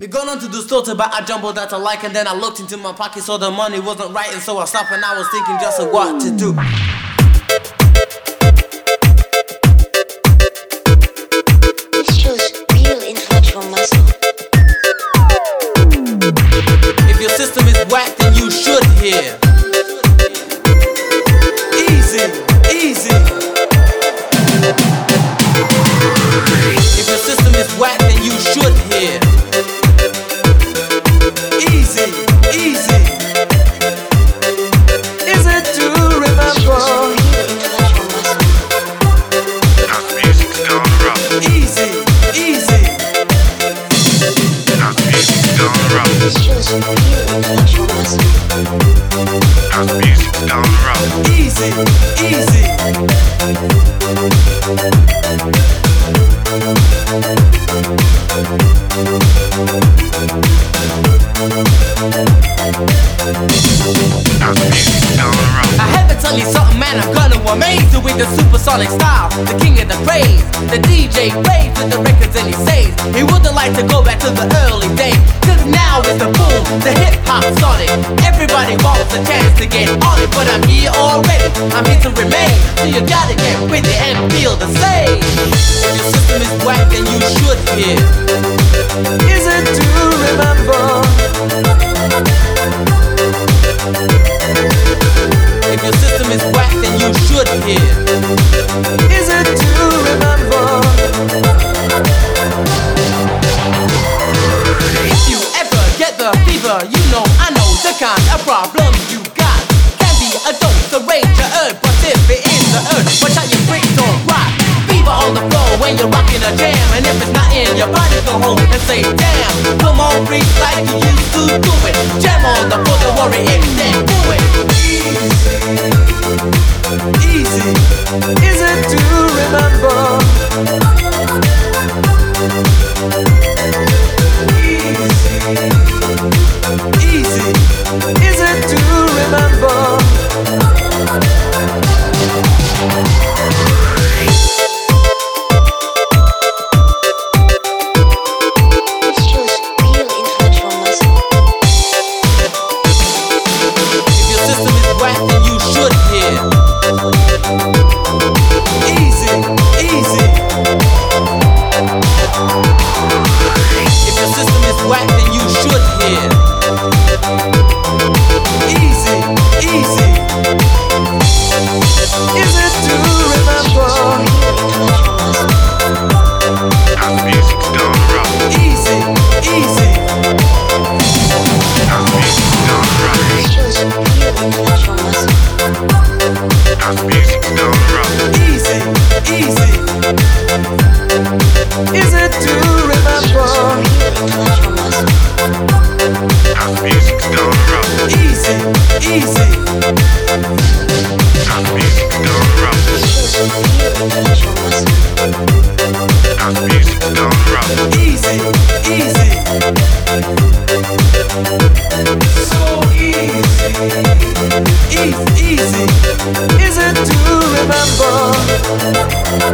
We gone on to the store to buy a jumbo that I like And then I looked into my pocket so the money wasn't right And so I stopped and I was thinking just of what to do gone rough. Easy, easy House music's gone rough. This shows real intellectual muscle. House music's gone. Easy, easy House music's gone rough. I had to tell you something, man. I'm gonna amaze you with the supersonic style, the king of the craze. He wouldn't like to go back to the early days. Cause now it's the boom, the hip hop sonic. Everybody wants a chance to get on it, but I'm here already. I'm here to remain. So you gotta get with it and feel the same. Your system is whack, then you should hear. I know the kind of problem you got. Can be a dose, but if it is the watch out your bricks. Fever on the floor when you're rocking a jam, and if it's not in your body, go home and say damn. Come on, like you used to do it. Jam on the floor, it. Easy, is it to remember?